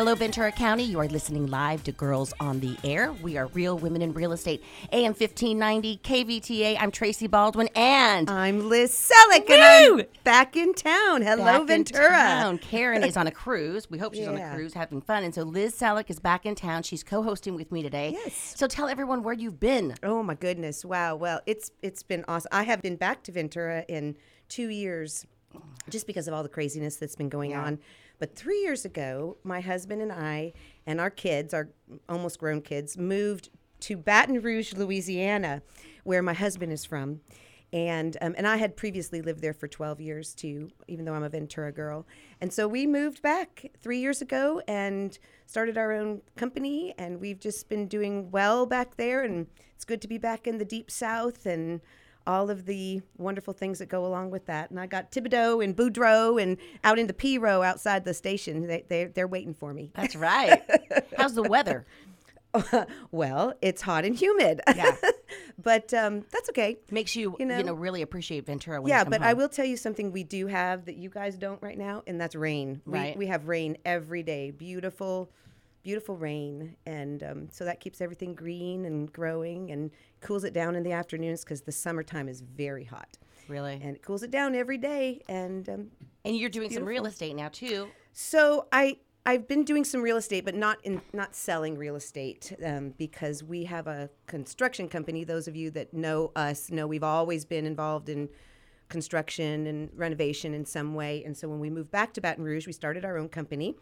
Hello, Ventura County. You are listening live to Girls on the Air. We are Real Women in Real Estate, AM 1590, KVTA. I'm Tracy Baldwin, and I'm Liz Selleck, and I'm back in town. Hello, back Ventura. town. Karen is on a cruise. We hope she's on a cruise having fun. And so Liz Selleck is back in town. She's co hosting with me today. Yes. So tell everyone where you've been. Oh my goodness! Wow. Well, it's it's been awesome. I have been back to Ventura in two years, just because of all the craziness that's been going on. But three years ago, my husband and I and our kids, our almost grown kids, moved to Baton Rouge, Louisiana, where my husband is from. And um, and I had previously lived there for 12 years too, even though I'm a Ventura girl. And so we moved back three years ago and started our own company, and we've just been doing well back there. And it's good to be back in the deep South and all of the wonderful things that go along with that. And I got Thibodeau and Boudreaux and out in the pirogue outside the station. They they they're waiting for me. That's right. How's the weather? well, it's hot and humid. Yeah. but um, that's okay. Makes you, you You know, know- really appreciate Ventura when yeah, you come but home. I will tell you something we do have that you guys don't right now, and that's rain. Right. We, we have rain every day. Beautiful, beautiful rain. And um, so that keeps everything green and growing and cools it down in the afternoons because the summertime is very hot. Really. And it cools it down every day. And um, And you're doing some real estate now, too. so I I've been doing some real estate, but not in not selling real estate um, because we have a construction company. Those of you that know us know we've always been involved in construction and renovation in some way. And so when we moved back to Baton Rouge, we started our own company,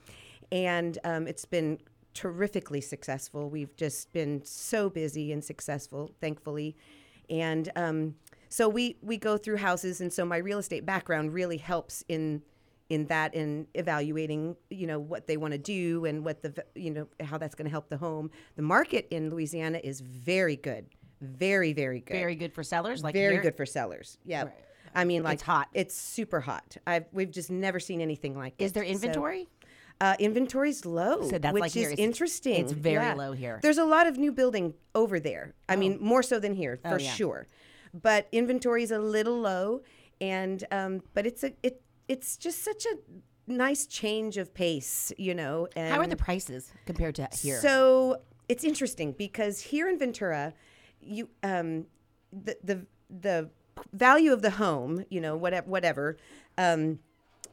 and um, it's been terrifically successful. We've just been so busy and successful, thankfully, and um, so we we go through houses, and so my real estate background really helps in in that in evaluating you know what they want to do and what the you know how that's going to help the home the market in louisiana is very good very very good Very good for sellers. Like very here. good for sellers yeah Right. i mean like It's hot. it's super hot i've we've just never seen anything like Is it. there So, inventory? Uh, inventory's low, So that's which like is interesting. it's very low here. There's a lot of new building over there. I mean, more so than here for Oh, yeah. sure. But inventory is a little low, and um, but it's a it it's just such a nice change of pace, you know. And How are the prices compared to here? so it's interesting because here in Ventura, you um, the the the value of the home, you know, whatever whatever, um,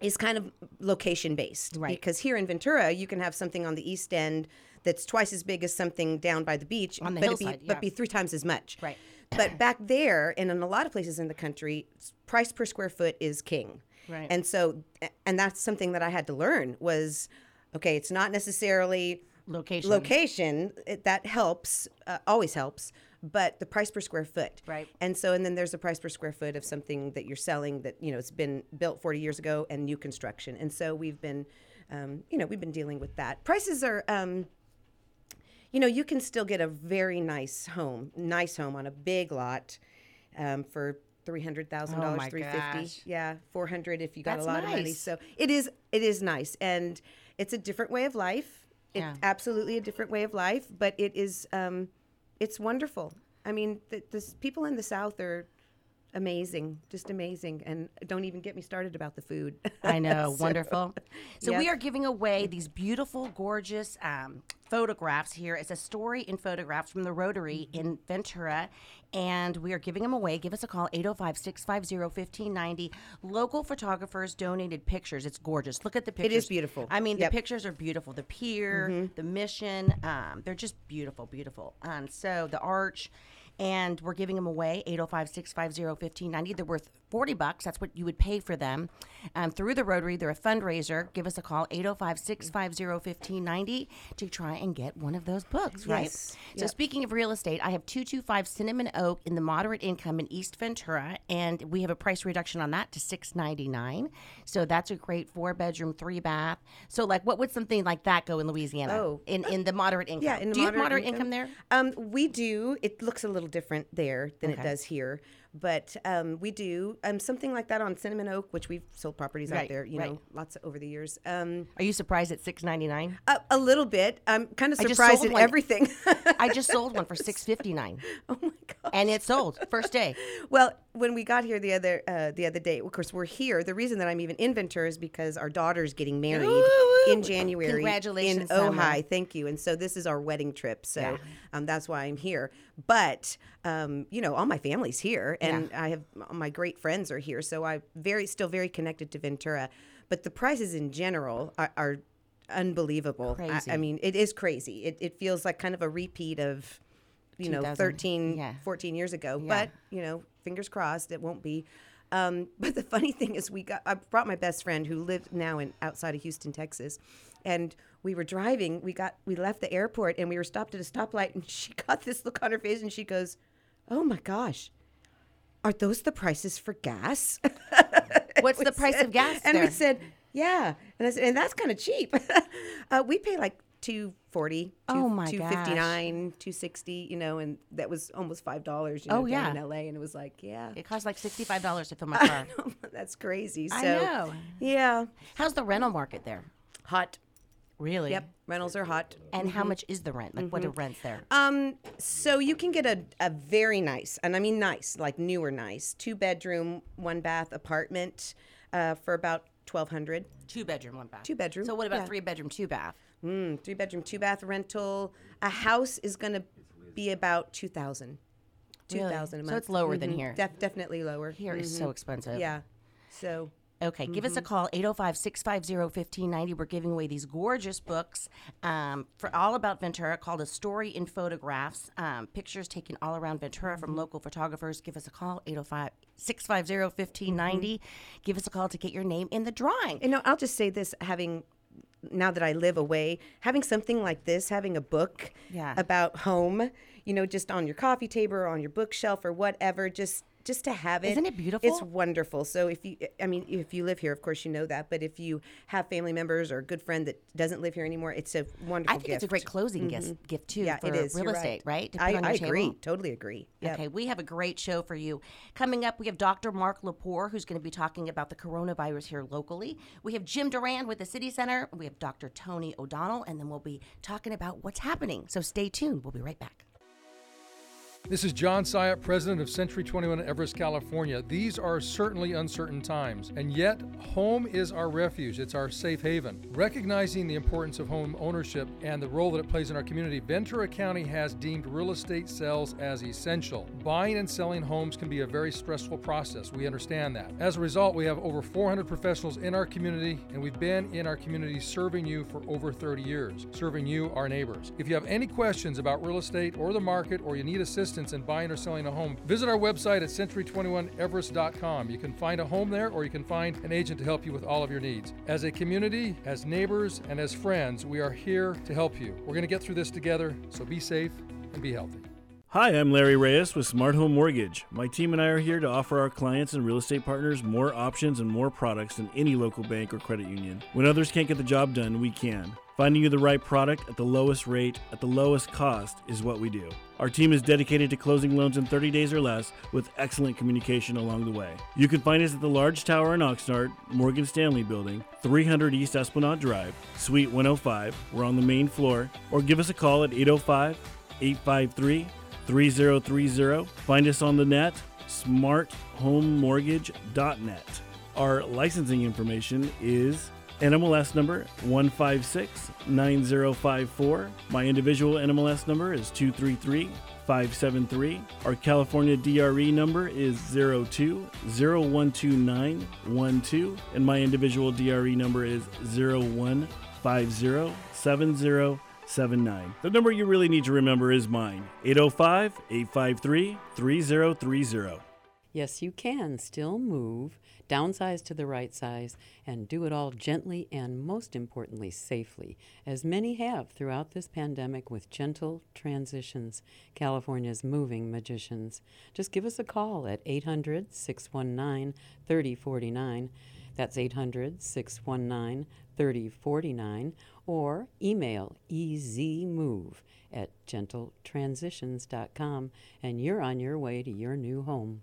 is kind of location based. Right. Because here in Ventura, you can have something on the east end that's twice as big as something down by the beach, On the but hillside, be, yeah. but be three times as much. Right. But back there, and in a lot of places in the country, price per square foot is king. Right. And so, and that's something that I had to learn was, okay, it's not necessarily Location. location it, that helps uh, always helps but the price per square foot Right. and so and then there's a price per square foot of something that you're selling that you know it's been built 40 years ago and new construction and so we've been um, you know we've been dealing with that prices are um, you know you can still get a very nice home nice home on a big lot um, for three hundred thousand Oh dollars, three fifty, yeah, four hundred if you got That's a lot of money. So it is, it is nice, and it's a different way of life. It's Yeah. absolutely a different way of life, but it is, um, it's wonderful. I mean, the, the people in the South are amazing, just amazing, and don't even get me started about the food. I know, So, wonderful. So we are giving away these beautiful, gorgeous um, photographs here. It's a story in photographs from the Rotary Mm-hmm. in Ventura, and we are giving them away. Give us a call 805-650-1590. Local photographers donated pictures. It's gorgeous. Look at the pictures. It is beautiful. I mean, Yep. Mm-hmm. the pictures are beautiful. The pier, the mission, um, they're just beautiful, beautiful. And so the arch and we're giving them away 805-650-1590 they're worth 40 bucks that's what you would pay for them um, through the rotary they're a fundraiser give us a call 805-650-1590 to try and get one of those books right Yes. so Yep. speaking of real estate i have 225 cinnamon oak in the moderate income in east ventura and we have a price reduction on that to 699 so that's a great four bedroom three bath so like what would something like that go in louisiana Oh. in, in the moderate income Yeah, in the do you have moderate moderate income, there Um, we do. It looks a little different there than Okay. it does here, but um, we do um, something like that on Cinnamon Oak, which we've sold properties Right, out there. You right. know, lots over the years. Um, are you surprised at 699 a, a little bit. I'm kind of surprised at one. everything. I just sold one for six fifty nine, oh my god. and it sold first day. Well, when we got here the other uh, the other day, of course we're here. The reason that I'm even in Ventura is because our daughter's getting married, in January. Congratulations, in Summer. Ojai. Thank you. And so this is our wedding trip. So Yeah. um, that's why I'm here. But um, you know, all my family's here, and I have my great friends are here. So I'm very still very connected to Ventura. But the prices in general are. are unbelievable. I-. I, mean, it is crazy. It, it feels like kind of a repeat of, you know, 2000. 13, Yeah. 14 years ago. Yeah. But, you know, fingers crossed it won't be. Um, but the funny thing is, we got I brought my best friend who lived now in outside of Houston, Texas, and we were driving. We got we left the airport and we were stopped at a stoplight, and she got this look on her face, and she goes, "Oh my gosh, are those the prices for gas?" What's the price said- of gas And we said, "Yeah," and I said, "And that's kind of cheap." uh, we pay like. 240 Oh my 259 260 you know and that was almost five dollars you Oh, know down yeah. in la and it was like yeah It costs like sixty-five dollars to fill my car. that's crazy so I know. yeah How's the rental market there? hot Really? yep rentals are hot And how much is the rent? Like, what are rents there? um so you can get a, a very nice and i mean nice like newer nice two bedroom one bath apartment uh, for about 1200 Two bedroom, one bath. Two bedroom, So what about yeah. three bedroom, two bath? mm, three bedroom two bath rental a house is going to be about 2000 Really? 2000 a month So it's lower than Mhm. here. Def- definitely lower Here is so expensive. yeah so Okay, give us a call, 805 650 1590. We're giving away these gorgeous books um, for all about Ventura called A Story in Photographs. Um, pictures taken all around Ventura from local photographers. Give us a call, 805 650 1590. Give us a call to get your name in the drawing. You know, I'll just say this having now that I live away, having something like this, having a book Yeah. about home, you know, just on your coffee table or on your bookshelf or whatever, just just to have it. Isn't it beautiful? It's wonderful. So if you I mean, if you live here, of course you know that, but if you have family members or a good friend that doesn't live here anymore, it's a wonderful I think gift. it's a great closing gift, mm-hmm. gift too yeah, for it is. real You're estate, right? To I, I agree. Totally agree. Yep. Okay, we have a great show for you. Coming up, we have Dr. Mark Lepore, who's going to be talking about the coronavirus here locally. We have Jim Duran with the City Center. We have Dr. Tony O'Donnell, and then we'll be talking about what's happening. So stay tuned. We'll be right back. This is John Syatt, president of Century 21 in Everest, California. These are certainly uncertain times, and yet home is our refuge. It's our safe haven. Recognizing the importance of home ownership and the role that it plays in our community, Ventura County has deemed real estate sales as essential. Buying and selling homes can be a very stressful process. We understand that. As a result, we have over 400 professionals in our community, and we've been in our community serving you for over 30 years, serving you, our neighbors. If you have any questions about real estate or the market, or you need assistance in buying or selling a home, visit our website at century21everest.com. You can find a home there, or you can find an agent to help you with all of your needs. As a community, as neighbors, and as friends, we are here to help you. We're going to get through this together, so be safe and be healthy. Hi, I'm Larry Reyes with Smart Home Mortgage. My team and I are here to offer our clients and real estate partners more options and more products than any local bank or credit union. When others can't get the job done, we can. Finding you the right product at the lowest rate, at the lowest cost, is what we do. Our team is dedicated to closing loans in 30 days or less with excellent communication along the way. You can find us at the Large Tower in Oxnard, Morgan Stanley Building, 300 East Esplanade Drive, Suite 105. We're on the main floor. Or give us a call at 805 853 3030. Find us on the net, smarthomemortgage.net. Our licensing information is NMLS number 1569054. My individual NMLS number is 233573. Our California DRE number is 02012912 and my individual DRE number is 015070 79. The number you really need to remember is mine 805 853 3030. Yes, you can still move, downsize to the right size, and do it all gently and most importantly safely, as many have throughout this pandemic with gentle transitions. California's moving magicians. Just give us a call at 800 619 3049. That's 800 619 3049 or email ezmove at gentletransitions.com and you're on your way to your new home.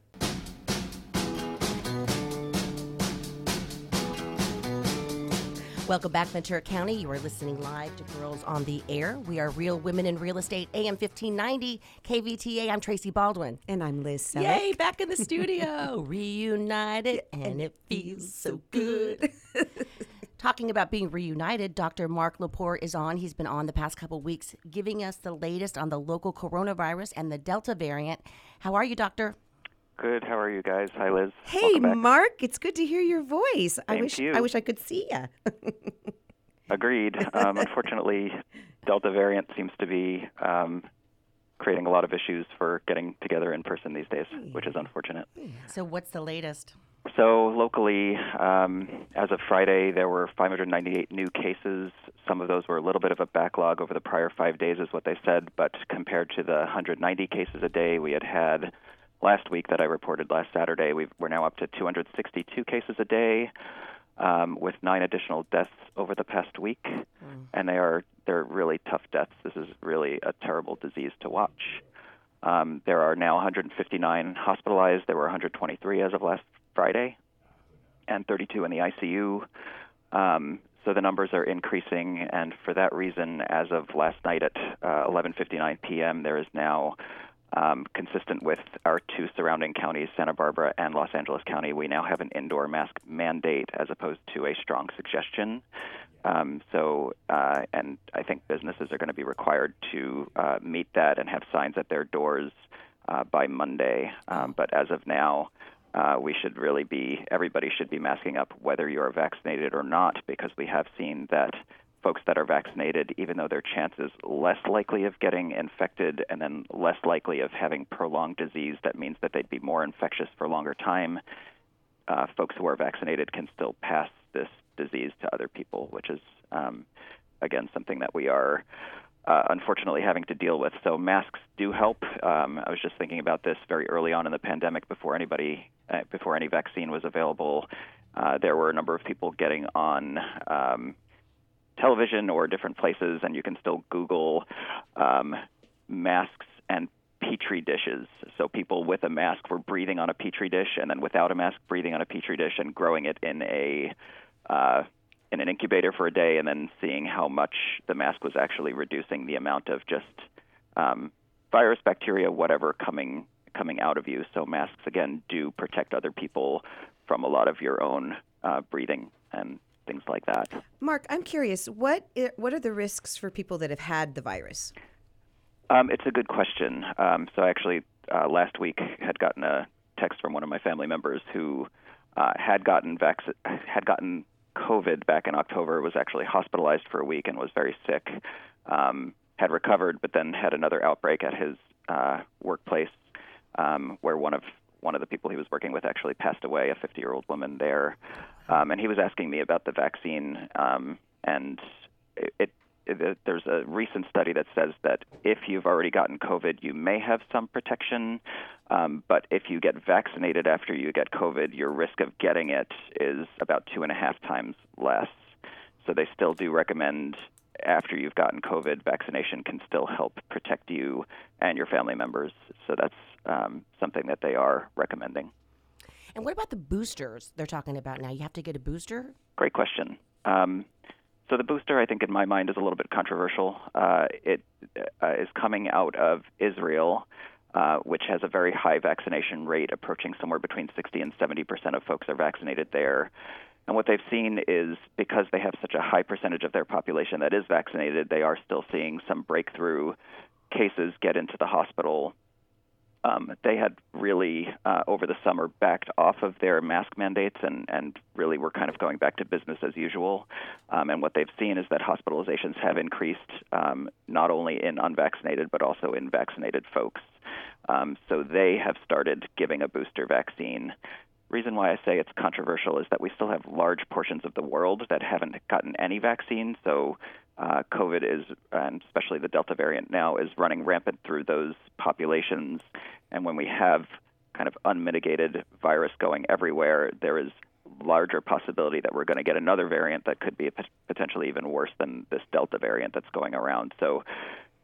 Welcome back, Ventura County. You are listening live to Girls on the Air. We are Real Women in Real Estate, AM 1590, KVTA. I'm Tracy Baldwin. And I'm Liz Selleck. Yay, back in the studio. Reunited, and it feels so good. Talking about being reunited, Dr. Mark Lepore is on. He's been on the past couple weeks giving us the latest on the local coronavirus and the Delta variant. How are you, Doctor? Good. How are you guys? Hi, Liz. Hey, Mark, it's good to hear your voice. I wish to you. I wish I could see you. Agreed. Um, unfortunately, Delta variant seems to be um, creating a lot of issues for getting together in person these days, which is unfortunate. So, what's the latest? So locally, um, as of Friday, there were 598 new cases. Some of those were a little bit of a backlog over the prior five days, is what they said. But compared to the 190 cases a day we had had last week that I reported last Saturday, we've, we're now up to 262 cases a day, um, with nine additional deaths over the past week. And they are they're really tough deaths. This is really a terrible disease to watch. Um, there are now 159 hospitalized. There were 123 as of last Friday, and 32 in the ICU. Um, so the numbers are increasing, and for that reason, as of last night at uh, 11:59 p.m., there is now, um, consistent with our two surrounding counties, Santa Barbara and Los Angeles County, we now have an indoor mask mandate as opposed to a strong suggestion. Um, so, uh, and I think businesses are going to be required to uh, meet that and have signs at their doors uh, by Monday. Um, but as of now, uh, we should really be, everybody should be masking up whether you are vaccinated or not, because we have seen that folks that are vaccinated, even though their chance is less likely of getting infected and then less likely of having prolonged disease, that means that they'd be more infectious for longer time. Uh, folks who are vaccinated can still pass this disease to other people, which is, um, again, something that we are uh, unfortunately having to deal with. So masks do help. Um, I was just thinking about this very early on in the pandemic, before anybody, uh, before any vaccine was available. Uh, there were a number of people getting on um, television or different places, and you can still Google um, masks and petri dishes. So people with a mask were breathing on a petri dish, and then without a mask, breathing on a petri dish and growing it in a uh, in an incubator for a day, and then seeing how much the mask was actually reducing the amount of just um, virus, bacteria, whatever coming coming out of you. So masks again do protect other people from a lot of your own uh, breathing and things like that. Mark, I'm curious, what i- what are the risks for people that have had the virus? Um, it's a good question. Um, so I actually uh, last week had gotten a text from one of my family members who uh, had gotten vac- had gotten COVID back in October, was actually hospitalized for a week and was very sick. Um, had recovered, but then had another outbreak at his uh, workplace, um, where one of one of the people he was working with actually passed away, a 50 year old woman there. Um, and he was asking me about the vaccine, um, and it, it it- there's a recent study that says that if you've already gotten COVID, you may have some protection, um, but if you get vaccinated after you get COVID, your risk of getting it is about two and a half times less. So they still do recommend after you've gotten COVID, vaccination can still help protect you and your family members. So that's um, something that they are recommending. And what about the boosters they're talking about now? You have to get a booster? Great question. Um, so the booster, I think, in my mind, is a little bit controversial. Uh, it uh, is coming out of Israel, uh, which has a very high vaccination rate, approaching somewhere between 60 and 70 percent of folks are vaccinated there. And what they've seen is because they have such a high percentage of their population that is vaccinated, they are still seeing some breakthrough cases get into the hospital um, they had really uh, over the summer backed off of their mask mandates and, and really were kind of going back to business as usual. Um, and what they've seen is that hospitalizations have increased um, not only in unvaccinated but also in vaccinated folks. Um, so they have started giving a booster vaccine. Reason why I say it's controversial is that we still have large portions of the world that haven't gotten any vaccine. So uh, COVID is, and especially the Delta variant now, is running rampant through those populations. And when we have kind of unmitigated virus going everywhere, there is larger possibility that we're going to get another variant that could be potentially even worse than this Delta variant that's going around. So,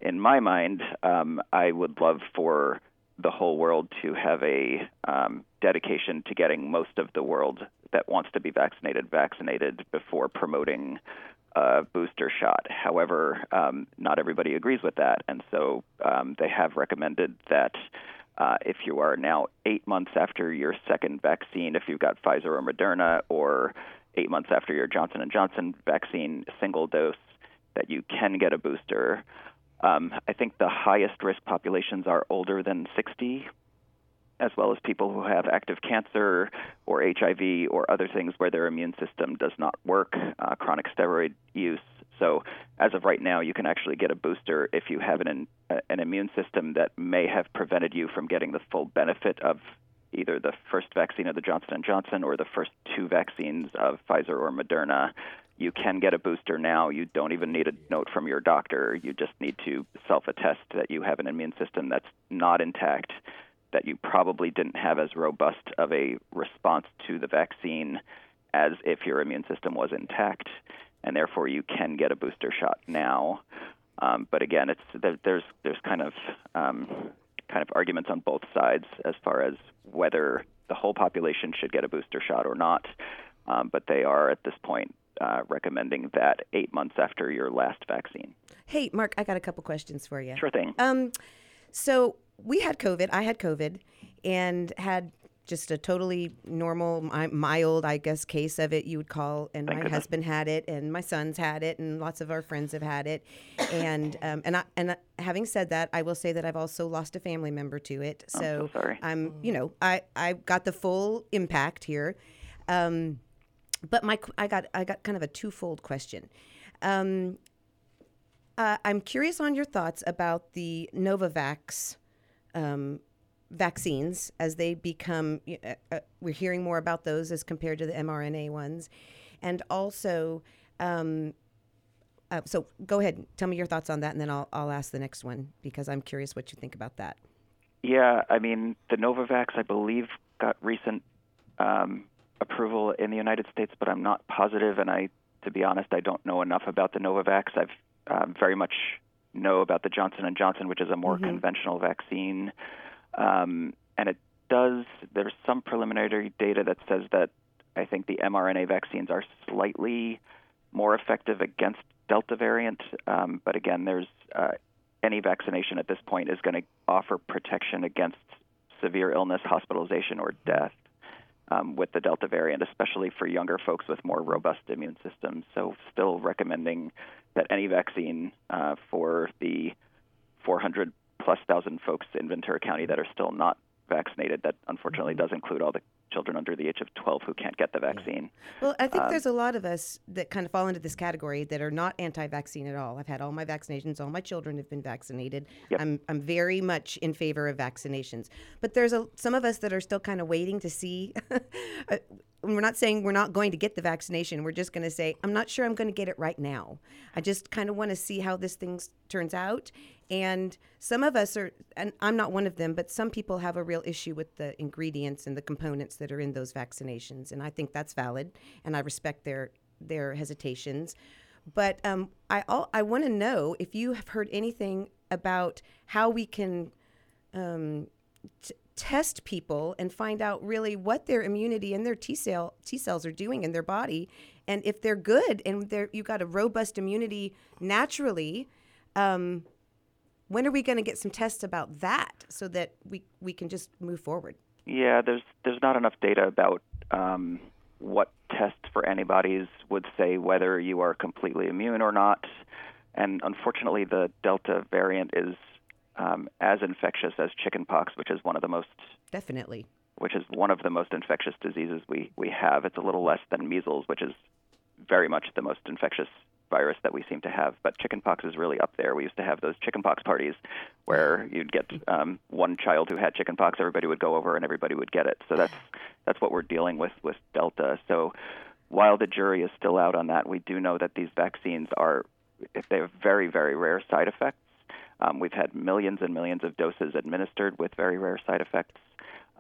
in my mind, um, I would love for the whole world to have a um, dedication to getting most of the world that wants to be vaccinated vaccinated before promoting a booster shot. However, um, not everybody agrees with that, and so um, they have recommended that. Uh, if you are now eight months after your second vaccine, if you've got Pfizer or Moderna, or eight months after your Johnson and Johnson vaccine single dose that you can get a booster. Um, I think the highest risk populations are older than 60, as well as people who have active cancer or HIV or other things where their immune system does not work, uh, chronic steroid use. So, as of right now, you can actually get a booster if you have an, an immune system that may have prevented you from getting the full benefit of either the first vaccine of the Johnson Johnson or the first two vaccines of Pfizer or Moderna you can get a booster now. You don't even need a note from your doctor. You just need to self attest that you have an immune system that's not intact, that you probably didn't have as robust of a response to the vaccine as if your immune system was intact, and therefore you can get a booster shot now. Um, but again, it's there's there's kind of um, kind of arguments on both sides as far as whether the whole population should get a booster shot or not. Um, but they are at this point uh, recommending that eight months after your last vaccine. Hey, Mark, I got a couple questions for you. Sure thing. Um, so we had COVID. I had COVID, and had just a totally normal, mild, I guess, case of it you would call. And Thank my goodness. husband had it, and my sons had it, and lots of our friends have had it. And um, and I, and having said that, I will say that I've also lost a family member to it. So, so sorry. I'm, you know, I I got the full impact here. Um, but my I got I got kind of a twofold question. Um, uh, I'm curious on your thoughts about the Novavax um, vaccines as they become. Uh, uh, we're hearing more about those as compared to the mRNA ones, and also. Um, uh, so go ahead, tell me your thoughts on that, and then I'll I'll ask the next one because I'm curious what you think about that. Yeah, I mean the Novavax, I believe, got recent um, approval in the United States, but I'm not positive. And I, to be honest, I don't know enough about the Novavax. I've um, very much know about the Johnson and Johnson, which is a more Mm-hmm. conventional vaccine, um, and it does. There's some preliminary data that says that I think the mRNA vaccines are slightly more effective against Delta variant, um, but again, there's uh, any vaccination at this point is going to offer protection against severe illness, hospitalization, or death um, with the Delta variant, especially for younger folks with more robust immune systems. So, still recommending that any vaccine uh, for the 400 plus thousand folks in Ventura County that are still not vaccinated, that unfortunately does include all the children under the age of 12 who can't get the vaccine. Well, I Um, think there's a lot of us that kind of fall into this category that are not anti-vaccine at all. I've had all my vaccinations. All my children have been vaccinated. Yep. I'm I'm very much in favor of vaccinations. But there's a some of us that are still kind of waiting to see. Uh, we're not saying we're not going to get the vaccination. We're just going to say I'm not sure I'm going to get it right now. I just kind of want to see how this thing turns out. And some of us are, and I'm not one of them, but some people have a real issue with the ingredients and the components that are in those vaccinations, and I think that's valid, and I respect their their hesitations. But um, I all, I want to know if you have heard anything about how we can um, t- test people and find out really what their immunity and their T cell T cells are doing in their body, and if they're good and they're you got a robust immunity naturally. Um, when are we going to get some tests about that so that we, we can just move forward? Yeah, there's there's not enough data about um, what tests for antibodies would say whether you are completely immune or not, and unfortunately, the Delta variant is um, as infectious as chickenpox, which is one of the most Definitely. which is one of the most infectious diseases we, we have. It's a little less than measles, which is very much the most infectious virus that we seem to have. But chickenpox is really up there. We used to have those chickenpox parties where you'd get um, one child who had chickenpox, everybody would go over and everybody would get it. So that's that's what we're dealing with with Delta. So while the jury is still out on that, we do know that these vaccines are if they have very very rare side effects. Um, we've had millions and millions of doses administered with very rare side effects.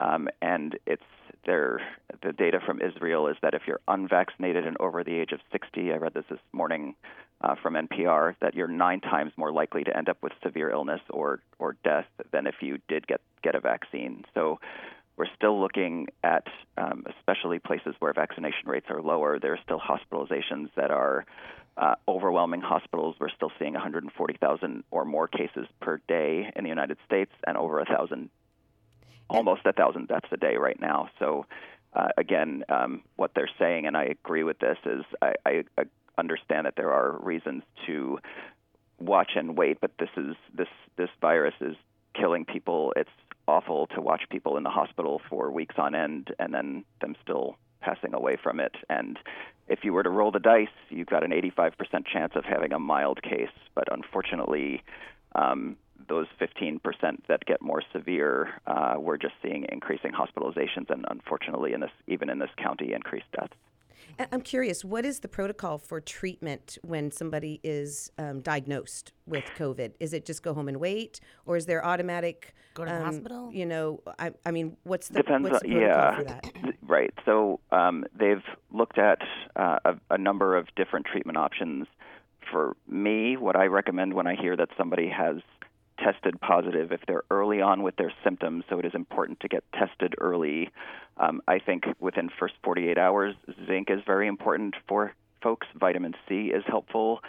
Um, and it's there. The data from Israel is that if you're unvaccinated and over the age of 60, I read this this morning uh, from NPR, that you're nine times more likely to end up with severe illness or or death than if you did get get a vaccine. So we're still looking at, um, especially places where vaccination rates are lower. There are still hospitalizations that are uh, overwhelming hospitals. We're still seeing 140,000 or more cases per day in the United States, and over a thousand almost a thousand deaths a day right now. So uh, again, um, what they're saying, and I agree with this, is I, I, I understand that there are reasons to watch and wait, but this is this this virus is killing people. It's awful to watch people in the hospital for weeks on end and then them still passing away from it. And if you were to roll the dice, you've got an 85% chance of having a mild case. But unfortunately, um, those 15% that get more severe, uh, we're just seeing increasing hospitalizations and unfortunately, in this even in this county, increased deaths. I'm curious, what is the protocol for treatment when somebody is um, diagnosed with COVID? Is it just go home and wait, or is there automatic? Go to the um, hospital? You know, I, I mean, what's the Depends what's the on- yeah. for that? Right. So um, they've looked at uh, a, a number of different treatment options. For me, what I recommend when I hear that somebody has tested positive, if they're early on with their symptoms, so it is important to get tested early. Um, I think within first 48 hours, zinc is very important for folks. Vitamin C is helpful.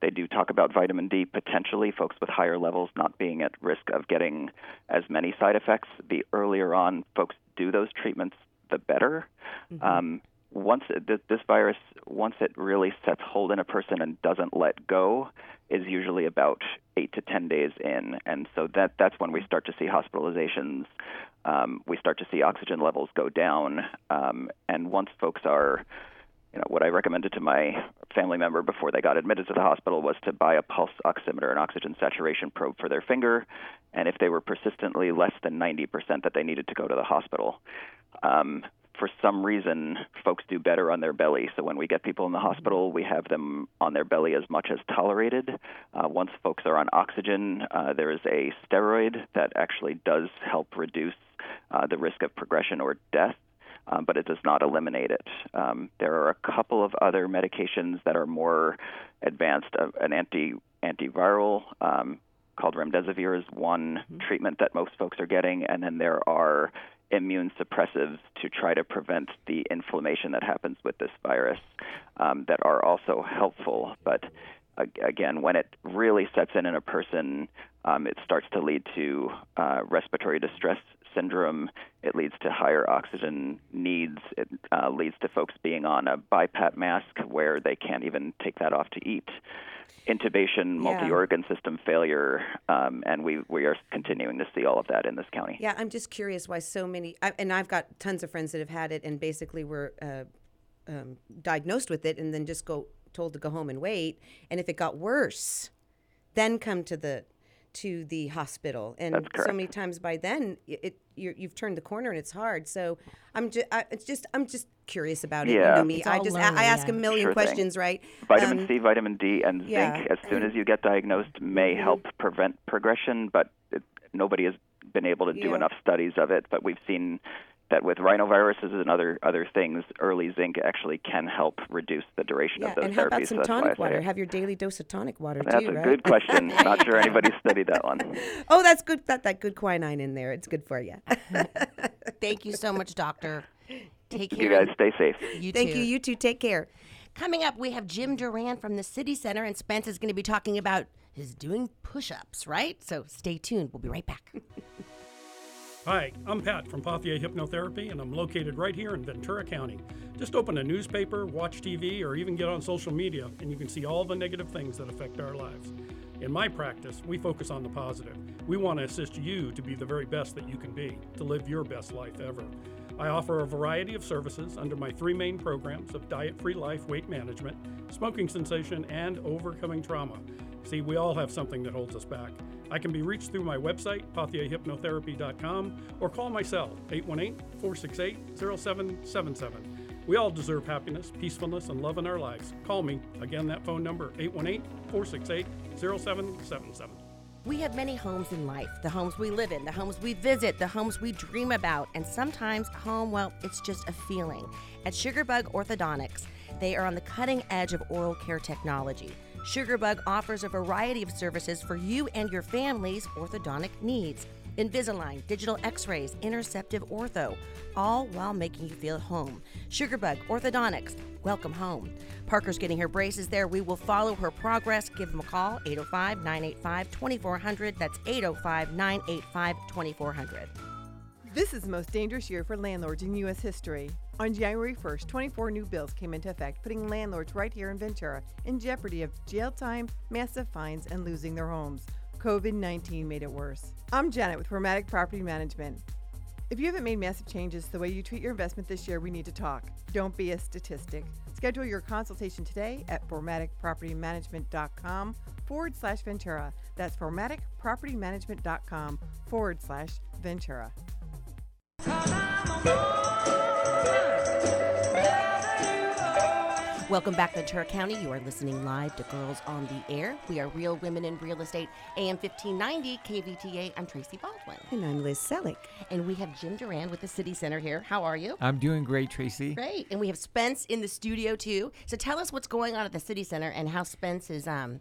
They do talk about vitamin D potentially, folks with higher levels not being at risk of getting as many side effects. The earlier on folks do those treatments, the better. Um, once it, this virus, once it really sets hold in a person and doesn't let go, is usually about eight to ten days in, and so that that's when we start to see hospitalizations. Um, we start to see oxygen levels go down, um, and once folks are you know, what I recommended to my family member before they got admitted to the hospital was to buy a pulse oximeter, an oxygen saturation probe for their finger, and if they were persistently less than 90%, that they needed to go to the hospital. Um, for some reason, folks do better on their belly. So when we get people in the hospital, we have them on their belly as much as tolerated. Uh, once folks are on oxygen, uh, there is a steroid that actually does help reduce uh, the risk of progression or death um, but it does not eliminate it. Um, there are a couple of other medications that are more advanced. Uh, an anti antiviral um, called remdesivir is one treatment that most folks are getting, and then there are immune suppressives to try to prevent the inflammation that happens with this virus um, that are also helpful. But again, when it really sets in in a person, um, it starts to lead to uh, respiratory distress syndrome. It leads to higher oxygen needs. It uh, leads to folks being on a BiPAP mask where they can't even take that off to eat. Intubation, multi-organ system failure, um, and we we are continuing to see all of that in this county. Yeah, I'm just curious why so many, I, and I've got tons of friends that have had it and basically were uh, um, diagnosed with it and then just go told to go home and wait. And if it got worse, then come to the to the hospital. And That's so many times by then, it, it you're, you've turned the corner and it's hard. So I'm just, I, it's just, I'm just curious about it. You Yeah. know me. I just, I, lonely, I ask yeah. a million Sure thing. questions, right? Vitamin Um, C, vitamin D, and yeah. zinc, as soon as you get diagnosed, may help prevent progression, but it, nobody has been able to do Yeah. enough studies of it. But we've seen that with rhinoviruses and other other things, early zinc actually can help reduce the duration Yeah, of those and how therapies. about some that's why I tonic water? Have your daily dose of tonic water That's too, a right? good question. Not sure anybody studied that one. oh, that's good. That that good quinine in there. It's good for you. Thank you so much, Doctor. Take care. You guys stay safe. You Thank too. you. You too. take care. Coming up, we have Jim Duran from the City Center, and Spence is going to be talking about his doing push ups, right? So stay tuned. We'll be right back. Hi, I'm Pat from Pothier Hypnotherapy, and I'm located right here in Ventura County. Just open a newspaper, watch TV, or even get on social media, and you can see all the negative things that affect our lives. In my practice, we focus on the positive. We want to assist you to be the very best that you can be, to live your best life ever. I offer a variety of services under my three main programs of diet free life, weight management, smoking cessation, and overcoming trauma. See, we all have something that holds us back. I can be reached through my website, pothierhypnotherapy.com, or call my cell, 818 468 0777. We all deserve happiness, peacefulness, and love in our lives. Call me. Again, that phone number, 818 468 0777. We have many homes in life the homes we live in, the homes we visit, the homes we dream about, and sometimes home, well, it's just a feeling. At Sugarbug Orthodontics, they are on the cutting edge of oral care technology. Sugarbug offers a variety of services for you and your family's orthodontic needs. Invisalign, digital x rays, interceptive ortho, all while making you feel at home. Sugarbug Orthodontics, welcome home. Parker's getting her braces there. We will follow her progress. Give them a call, 805 985 2400. That's 805 985 2400. This is the most dangerous year for landlords in U.S. history. On January 1st, 24 new bills came into effect, putting landlords right here in Ventura in jeopardy of jail time, massive fines, and losing their homes. COVID 19 made it worse. I'm Janet with Formatic Property Management. If you haven't made massive changes to the way you treat your investment this year, we need to talk. Don't be a statistic. Schedule your consultation today at formaticpropertymanagement.com forward slash Ventura. That's formaticpropertymanagement.com forward slash Ventura. Welcome back, Ventura County. You are listening live to Girls on the Air. We are Real Women in Real Estate, AM 1590, KVTA. I'm Tracy Baldwin. And I'm Liz Selleck. And we have Jim Duran with the City Center here. How are you? I'm doing great, Tracy. Great. And we have Spence in the studio, too. So tell us what's going on at the City Center and how Spence is um,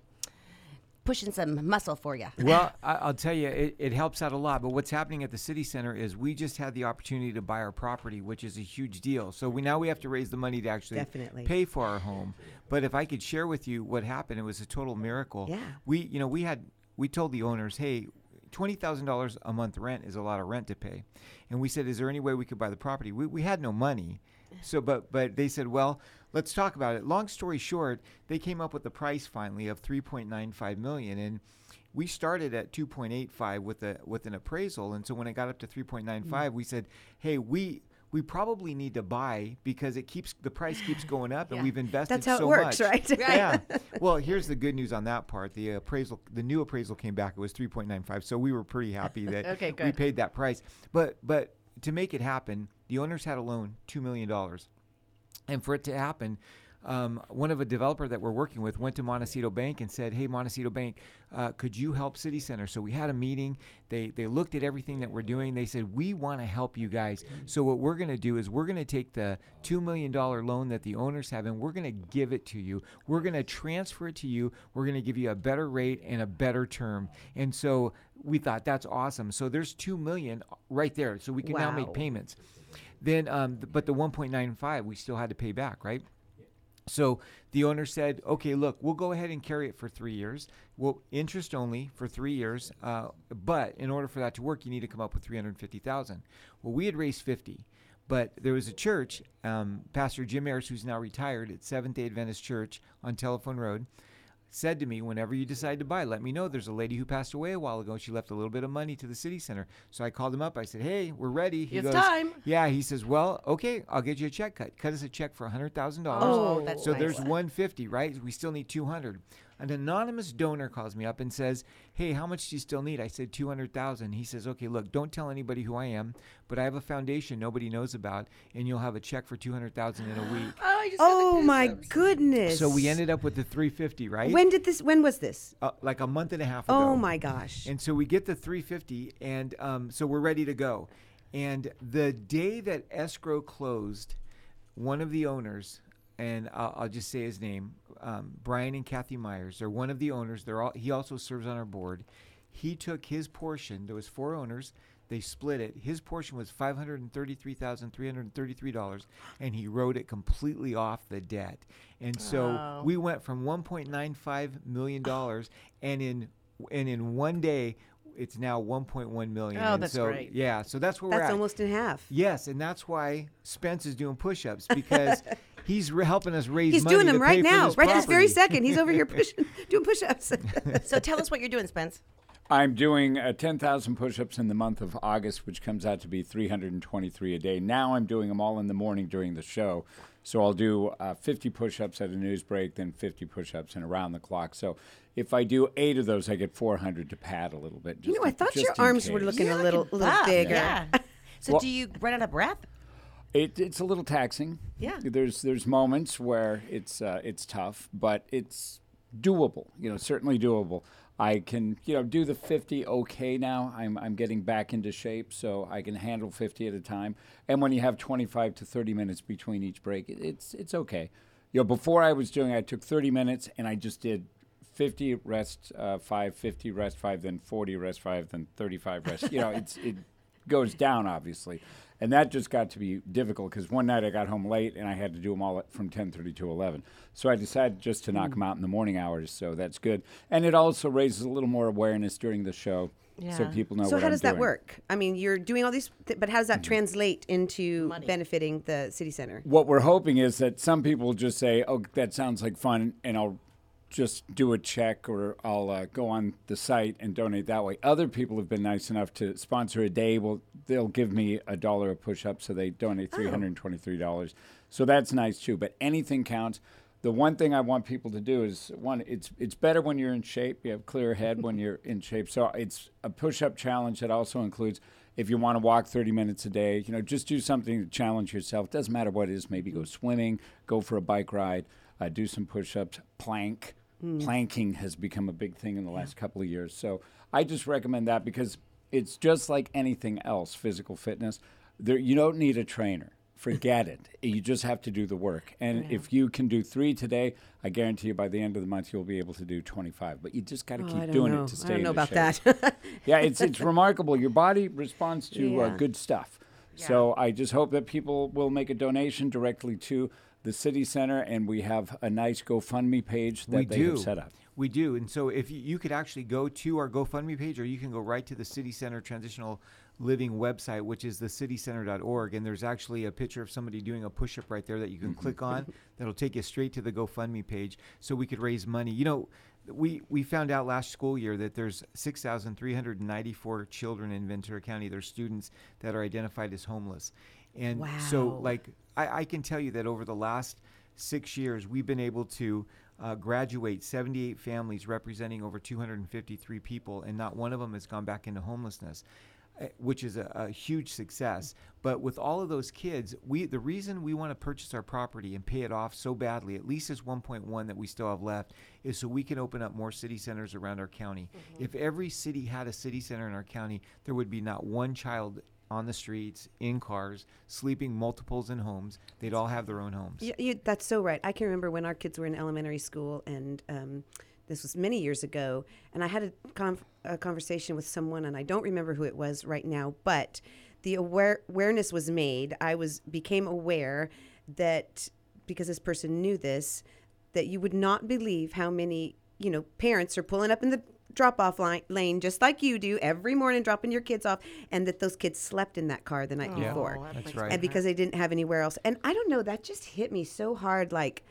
pushing some muscle for you. Well, I, will tell you, it, it, helps out a lot. But what's happening at the city center is we just had the opportunity to buy our property, which is a huge deal. So we now we have to raise the money to actually Definitely. pay for our home. But if I could share with you what happened, it was a total miracle. Yeah. We, you know, we had we told the owners, hey. Twenty thousand dollars a month rent is a lot of rent to pay, and we said, "Is there any way we could buy the property?" We, we had no money, so but but they said, "Well, let's talk about it. Long story short, they came up with the price finally of 3.95 million and we started at 2.85 with a with an appraisal and so when it got up to 3.95 mm. we said, "Hey, we we probably need to buy because it keeps the price keeps going up and we've invested That's how so it works, much. right? yeah. Well, here's the good news on that part. The appraisal the new appraisal came back it was 3.95. So we were pretty happy that okay, we paid that price. But but to make it happen, the owners had a loan 2 million dollars. And for it to happen, um, one of a developer that we're working with went to Montecito Bank and said, "Hey, Montecito Bank, uh, could you help City Center?" So we had a meeting. They they looked at everything that we're doing. They said, "We want to help you guys." So what we're going to do is we're going to take the two million dollar loan that the owners have, and we're going to give it to you. We're going to transfer it to you. We're going to give you a better rate and a better term. And so we thought that's awesome. So there's two million right there. So we can wow. now make payments. Then, um, th- but the 1.95 we still had to pay back, right? So the owner said, "Okay, look, we'll go ahead and carry it for three years. Well, interest only for three years. Uh, but in order for that to work, you need to come up with 350,000. Well, we had raised 50, but there was a church, um, Pastor Jim Ayers, who's now retired at Seventh Day Adventist Church on Telephone Road said to me, whenever you decide to buy, let me know. There's a lady who passed away a while ago. She left a little bit of money to the city center. So I called him up. I said, hey, we're ready. He it's goes, time. Yeah. He says, well, okay, I'll get you a check cut. Cut us a check for $100,000. Oh, that's So nice. there's 150, right? We still need 200 an anonymous donor calls me up and says, "Hey, how much do you still need?" I said 200,000. He says, "Okay, look, don't tell anybody who I am, but I have a foundation nobody knows about, and you'll have a check for 200,000 in a week." oh, oh my goodness! So we ended up with the 350, right? When did this? When was this? Uh, like a month and a half ago. Oh my gosh! And so we get the 350, and um, so we're ready to go. And the day that escrow closed, one of the owners and I'll, I'll, just say his name, um, Brian and Kathy Myers. They're one of the owners. They're all. He also serves on our board. He took his portion. There was four owners. They split it. His portion was five hundred and thirty-three thousand three hundred and thirty-three dollars, and he wrote it completely off the debt. And so Wow. we went from one point nine five million dollars, and in and in one day, it's now one point one million. Oh, And that's so, great. Yeah, so that's where we're at. That's at. almost in half. Yes, and that's why Spence is doing push-ups because he's re- helping us raise He's money doing them pay right now, this right this very second. He's over here pushing, doing push-ups. So tell us what you're doing, Spence. I'm doing uh, 10,000 push-ups in the month of August, which comes out to be 323 a day. Now I'm doing them all in the morning during the show. So I'll do uh, 50 push-ups at a news break, then 50 push-ups and around the clock. So if I do eight of those, I get 400 to pad a little bit. you know, I thought your in arms were case. looking a You're little, looking little bigger. Yeah. So Well- do you run out of breath? It, it's a little taxing. Yeah. There's there's moments where it's uh, it's tough, but it's doable. You know, certainly doable. I can you know do the 50 okay now. I'm I'm getting back into shape, so I can handle 50 at a time. And when you have 25 to 30 minutes between each break, it, it's it's okay. You know, before I was doing, I took 30 minutes and I just did 50 rest uh, five, 50 rest five, then 40 rest five, then 35 rest. You know, it's it goes down obviously, and that just got to be difficult because one night I got home late and I had to do them all at, from 10:30 to 11. So I decided just to knock them out in the morning hours. So that's good, and it also raises a little more awareness during the show. so people know So what how I'm does that work? I mean, you're doing all these, th- but how does that Mm-hmm. translate into Money. benefiting the city center? What we're hoping is that some people just say, "Oh, that sounds like fun," and I'll just do a check or I'll uh, go on the site and donate that way. Other people have been nice enough to sponsor a day. Well, they'll give me a dollar a push up, so they donate three hundred and twenty three dollars. So that's nice too. But anything counts. The one thing I want people to do is one. It's it's better when you're in shape. You have clear head when you're in shape. So it's a push up challenge that also includes if you want to walk 30 minutes a day, you know, just do something to challenge yourself. Doesn't matter what it is. Maybe go swimming, go for a bike ride, uh, do some push-ups, plank. Planking has become a big thing in the last couple of years. So I just recommend that because it's just like anything else, physical fitness. There, you don't need a trainer. Forget it. You just have to do the work. And if you can do three today, I guarantee you by the end of the month you'll be able to do 25. But you just got to Oh, keep doing know. it to stay I don't know about shape that. yeah, it's it's remarkable. Your body responds to uh, good stuff. So I just hope that people will make a donation directly to the city center, and we have a nice GoFundMe page that we they do. have set up. We do. And so if you, you could actually go to our GoFundMe page or you can go right to the City Center Transitional Living website, which is thecitycenter.org. And there's actually a picture of somebody doing a push up right there that you can mm-hmm. click on that'll take you straight to the GoFundMe page so we could raise money. You know, we, we found out last school year that there's 6,394 children in Ventura County. They're students that are identified as homeless. And so, like, I, I can tell you that over the last six years, we've been able to uh, graduate 78 families representing over 253 people, and not one of them has gone back into homelessness, uh, which is a, a huge success. But with all of those kids, we the reason we want to purchase our property and pay it off so badly, at least this 1.1 that we still have left, is so we can open up more city centers around our county. If every city had a city center in our county, there would be not one child on the streets, in cars, sleeping multiples in homes. They'd all have their own homes. Yeah, you, that's so right. I can remember when our kids were in elementary school, and um, this was many years ago. And I had a, con- a conversation with someone, and I don't remember who it was right now, but the aware- awareness was made. I was became aware that because this person knew this, that you would not believe how many you know parents are pulling up in the drop off line, lane just like you do every morning dropping your kids off and that those kids slept in that car the night Yeah, before that's right. and because they didn't have anywhere else. And I don't know, that just hit me so hard. Like,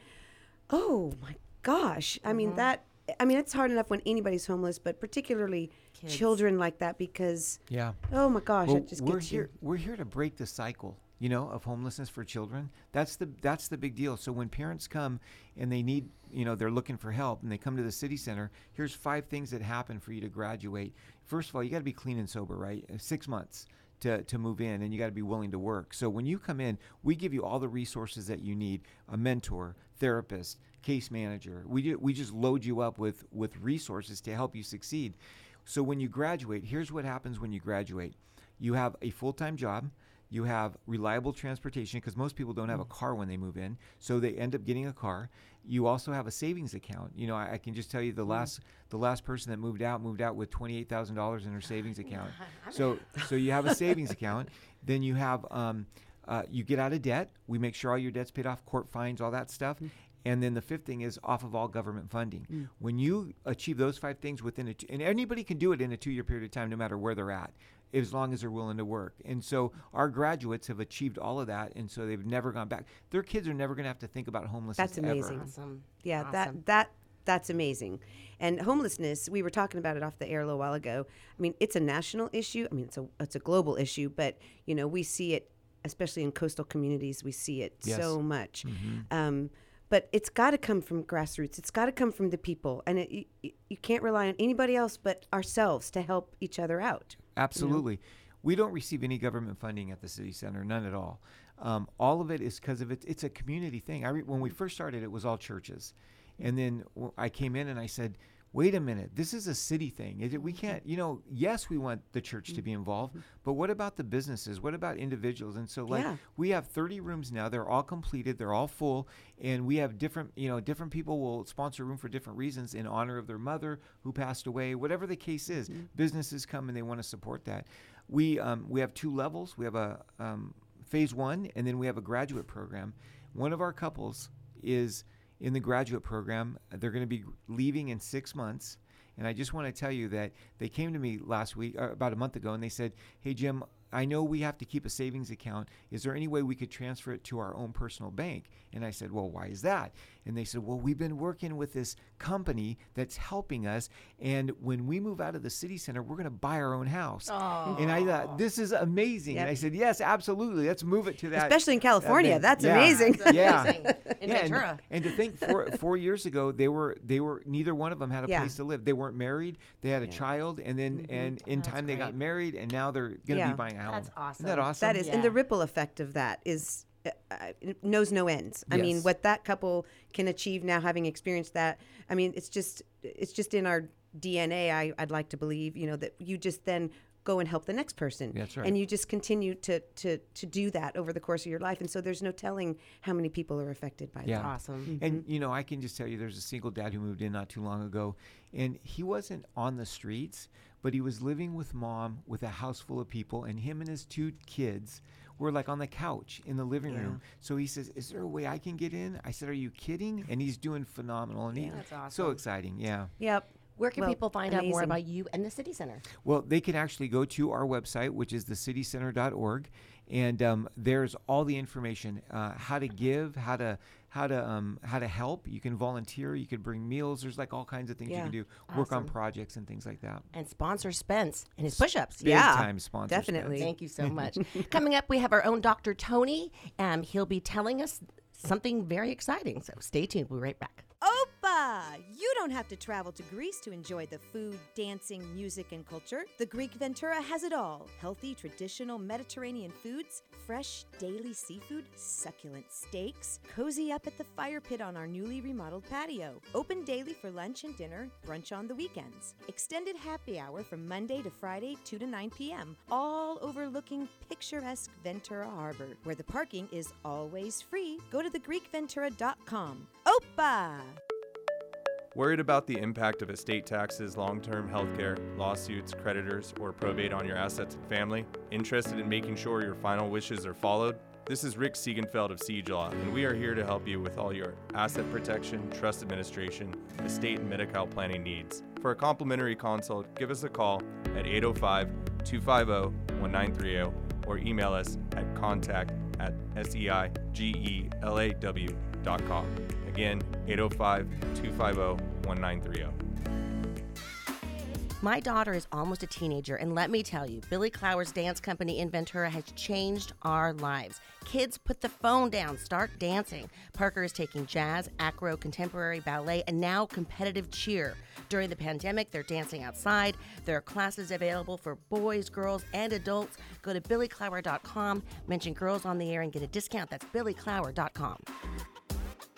oh my gosh! I mean that. I mean it's hard enough when anybody's homeless, but particularly children like that because Yeah. oh my gosh, Well, it just we're gets here. you. We're here to break the cycle, you know, of homelessness for children. That's the that's the big deal. So when parents come and they need, you know, they're looking for help and they come to the city center, here's five things that happen for you to graduate. First of all, you got to be clean and sober, right? Uh, Six months. To, to move in and you got to be willing to work. So when you come in, we give you all the resources that you need: a mentor, therapist, case manager. We ju- we just load you up with with resources to help you succeed. So when you graduate, here's what happens when you graduate. You have a full-time job, you have reliable transportation because most people don't have a car when they move in, so they end up getting a car. You also have a savings account. You know, I, I can just tell you the last the last person that moved out moved out with twenty-eight thousand dollars in her savings account. So so you have a savings account. Then you have um, uh, you get out of debt. We make sure all your debt's paid off, court fines, all that stuff. And then the fifth thing is off of all government funding. When you achieve those five things within a, t- and anybody can do it in a two year period of time, no matter where they're at, as long as they're willing to work. And so our graduates have achieved all of that. And so they've never gone back. Their kids are never going to have to think about homelessness. That's amazing. Ever. Awesome. Yeah, Awesome. that that that's amazing. And homelessness, we were talking about it off the air a little while ago. I mean, it's a national issue. I mean, it's a it's a global issue, but you know, we see it especially in coastal communities. We see it Yes. so much. Um, but it's got to come from grassroots. It's got to come from the people, and it, you, you can't rely on anybody else but ourselves to help each other out. Absolutely. We don't receive any government funding at the city center, none at all. Um, all of it is because of it. It's a community thing. I re- when we first started, it was all churches, and then w- I came in and I said, "Wait a minute, this is a city thing. Is it, we can't, you know. Yes, we want the church to be involved, but what about the businesses? What about individuals? And so, like, Yeah. we have 30 rooms now. They're all completed. They're all full, and we have different, you know, different people will sponsor a room for different reasons in honor of their mother who passed away. Whatever the case is, businesses come and they want to support that. We um, we have two levels. We have a um, phase one, and then we have a graduate program. One of our couples is in the graduate program. They're going to be leaving in six months. And I just want to tell you that they came to me last week, uh, about a month ago, and they said, "Hey Jim, I know we have to keep a savings account. Is there any way we could transfer it to our own personal bank?" And I said, "Well, why is that?" And they said, "Well, we've been working with this company that's helping us, and when we move out of the city center, we're going to buy our own house." And I thought, "This is amazing." And I said, "Yes, absolutely. Let's move it to that." Especially in that California. bank." That's Yeah. amazing. Yeah. amazing. In Yeah, and- Ventura. And, to think four, four years ago they were they were neither one of them had a Yeah. place to live. They weren't married. They had a child, and then mm-hmm. and in That's time they got married, and now they're going to Yeah. be buying a house. That's Isn't that awesome. awesome? That is, and the ripple effect of that is uh, uh, knows no ends. I mean, what that couple can achieve now, having experienced that, I mean, it's just it's just in our DNA. I, I'd like to believe, you know, that you just then go and help the next person. That's right. And you just continue to to to do that over the course of your life, and so there's no telling how many people are affected by Yeah. that. Awesome. And you know, I can just tell you, there's a single dad who moved in not too long ago, and he wasn't on the streets, but he was living with mom with a house full of people, and him and his two kids were like on the couch in the living Yeah. room. So he says, "Is there a way I can get in?" I said, "Are you kidding?" And he's doing phenomenal, and he, That's so exciting. Yeah. Yep. Where can Well, people find out more about you and the City Center? Well, they can actually go to our website, which is thecitycenter.org, and um, there's all the information: uh, how to give, how to how to um, how to help. You can volunteer. You can bring meals. There's like all kinds of things you can do. Work on projects and things like that. And sponsor Spence and his push-ups. Big Yeah, time sponsor. definitely. Thank you so much. Coming up, we have our own Dr. Tony. and he'll be telling us something very exciting. So stay tuned. We'll be right back. You don't have to travel to Greece to enjoy the food, dancing, music, and culture. The Greek Ventura has it all healthy, traditional Mediterranean foods, fresh daily seafood, succulent steaks. Cozy up at the fire pit on our newly remodeled patio. Open daily for lunch and dinner, brunch on the weekends. Extended happy hour from Monday to Friday, 2 to 9 p.m., all overlooking picturesque Ventura Harbor, where the parking is always free. Go to thegreekventura.com. Opa! Worried about the impact of estate taxes, long term healthcare, lawsuits, creditors, or probate on your assets and family? Interested in making sure your final wishes are followed? This is Rick Siegenfeld of Siege Law, and we are here to help you with all your asset protection, trust administration, estate, and Medi-Cal planning needs. For a complimentary consult, give us a call at 805 250 1930 or email us at contact at seigeelaw.com. Again, 805 250 1930. My daughter is almost a teenager, and let me tell you, Billy Clower's dance company in Ventura has changed our lives. Kids, put the phone down, start dancing. Parker is taking jazz, acro, contemporary ballet, and now competitive cheer. During the pandemic, they're dancing outside. There are classes available for boys, girls, and adults. Go to billyclower.com, mention girls on the air, and get a discount. That's billyclower.com.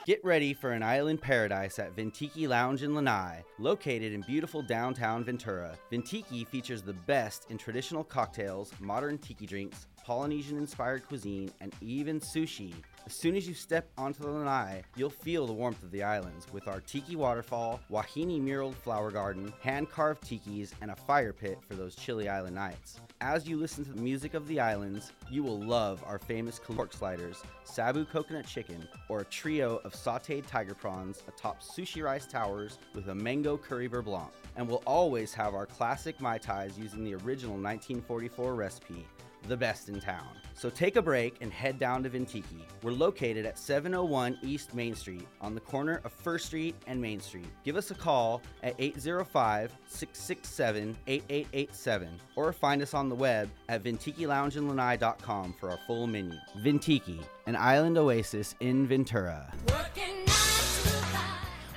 Get ready for an island paradise at Vintiki Lounge in Lanai. Located in beautiful downtown Ventura, Vintiki features the best in traditional cocktails, modern tiki drinks, Polynesian inspired cuisine, and even sushi. As soon as you step onto the lanai, you'll feel the warmth of the islands with our tiki waterfall, wahine muraled flower garden, hand carved tikis, and a fire pit for those chilly island nights. As you listen to the music of the islands, you will love our famous pork sliders, sabu coconut chicken, or a trio of sauteed tiger prawns atop sushi rice towers with a mango curry beurre blanc. And we'll always have our classic Mai Tais using the original 1944 recipe the best in town. So take a break and head down to Vintiki. We're located at 701 East Main Street on the corner of First Street and Main Street. Give us a call at 805 667 8887 or find us on the web at VintikiLoungeandLanai.com for our full menu. Vintiki, an island oasis in Ventura.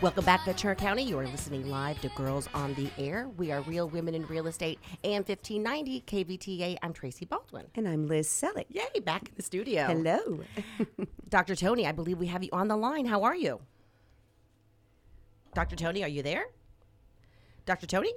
Welcome back, to Ventura County. You are listening live to Girls on the Air. We are Real Women in Real Estate, AM 1590, KVTA. I'm Tracy Baldwin. And I'm Liz Selleck. Yay, back in the studio. Hello. Dr. Tony, I believe we have you on the line. How are you? Dr. Tony, are you there? Dr. Tony?